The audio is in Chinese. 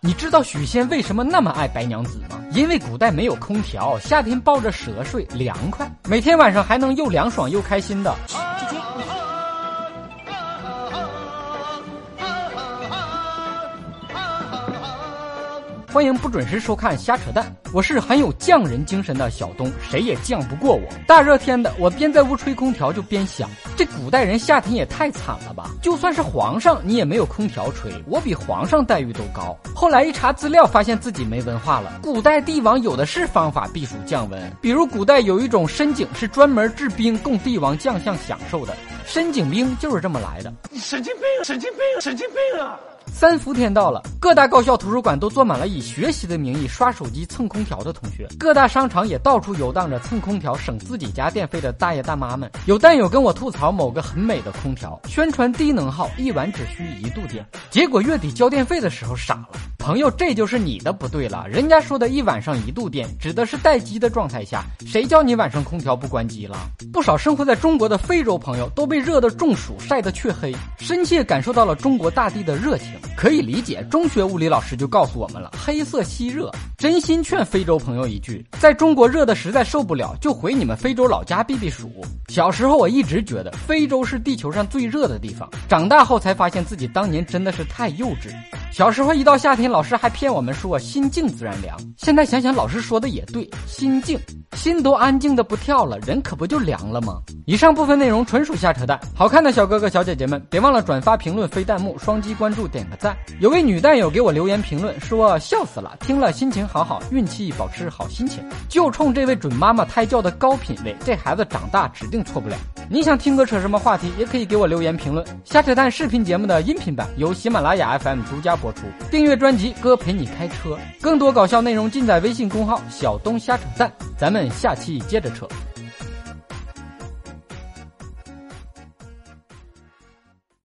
你知道许仙为什么那么爱白娘子吗？因为古代没有空调，夏天抱着蛇睡凉快，每天晚上还能又凉爽又开心的。欢迎不准时收看瞎扯淡，我是很有匠人精神的小东，谁也犟不过我。大热天的，我边在屋吹空调就边想，这古代人夏天也太惨了吧！就算是皇上，你也没有空调吹，我比皇上待遇都高。后来一查资料，发现自己没文化了。古代帝王有的是方法避暑降温，比如古代有一种深井是专门制冰供帝王将相享受的，深井冰就是这么来的。你神经病！神经病！神经病啊！三伏天到了，各大高校图书馆都坐满了以学习的名义刷手机蹭空调的同学，各大商场也到处游荡着蹭空调省自己家电费的大爷大妈们。有蛋友跟我吐槽某个很美的空调，宣传低能耗，一晚只需一度电，结果月底交电费的时候傻了。朋友，这就是你的不对了，人家说的一晚上一度电，指的是待机的状态下，谁叫你晚上空调不关机了？不少生活在中国的非洲朋友都被热得中暑，晒得黢黑，深切感受到了中国大地的热情。可以理解，中学物理老师就告诉我们了：黑色吸热。真心劝非洲朋友一句，在中国热的实在受不了，就回你们非洲老家避避暑。小时候我一直觉得非洲是地球上最热的地方，长大后才发现自己当年真的是太幼稚。小时候一到夏天，老师还骗我们说心静自然凉。现在想想，老师说的也对，心静，心都安静的不跳了，人可不就凉了吗？以上部分内容纯属瞎扯淡。好看的小哥哥小姐姐们，别忘了转发、评论、飞弹幕、双击关注、点个赞。有位女弹友给我留言评论说笑死了，听了心情好好，运气保持好心情，就冲这位准妈妈胎教的高品位，这孩子长大指定错不了。你想听哥扯什么话题，也可以给我留言评论。瞎扯淡视频节目的音频版由喜马拉雅 FM 独家播出，订阅专辑哥陪你开车，更多搞笑内容尽在微信公号小东瞎扯淡。咱们下期接着扯。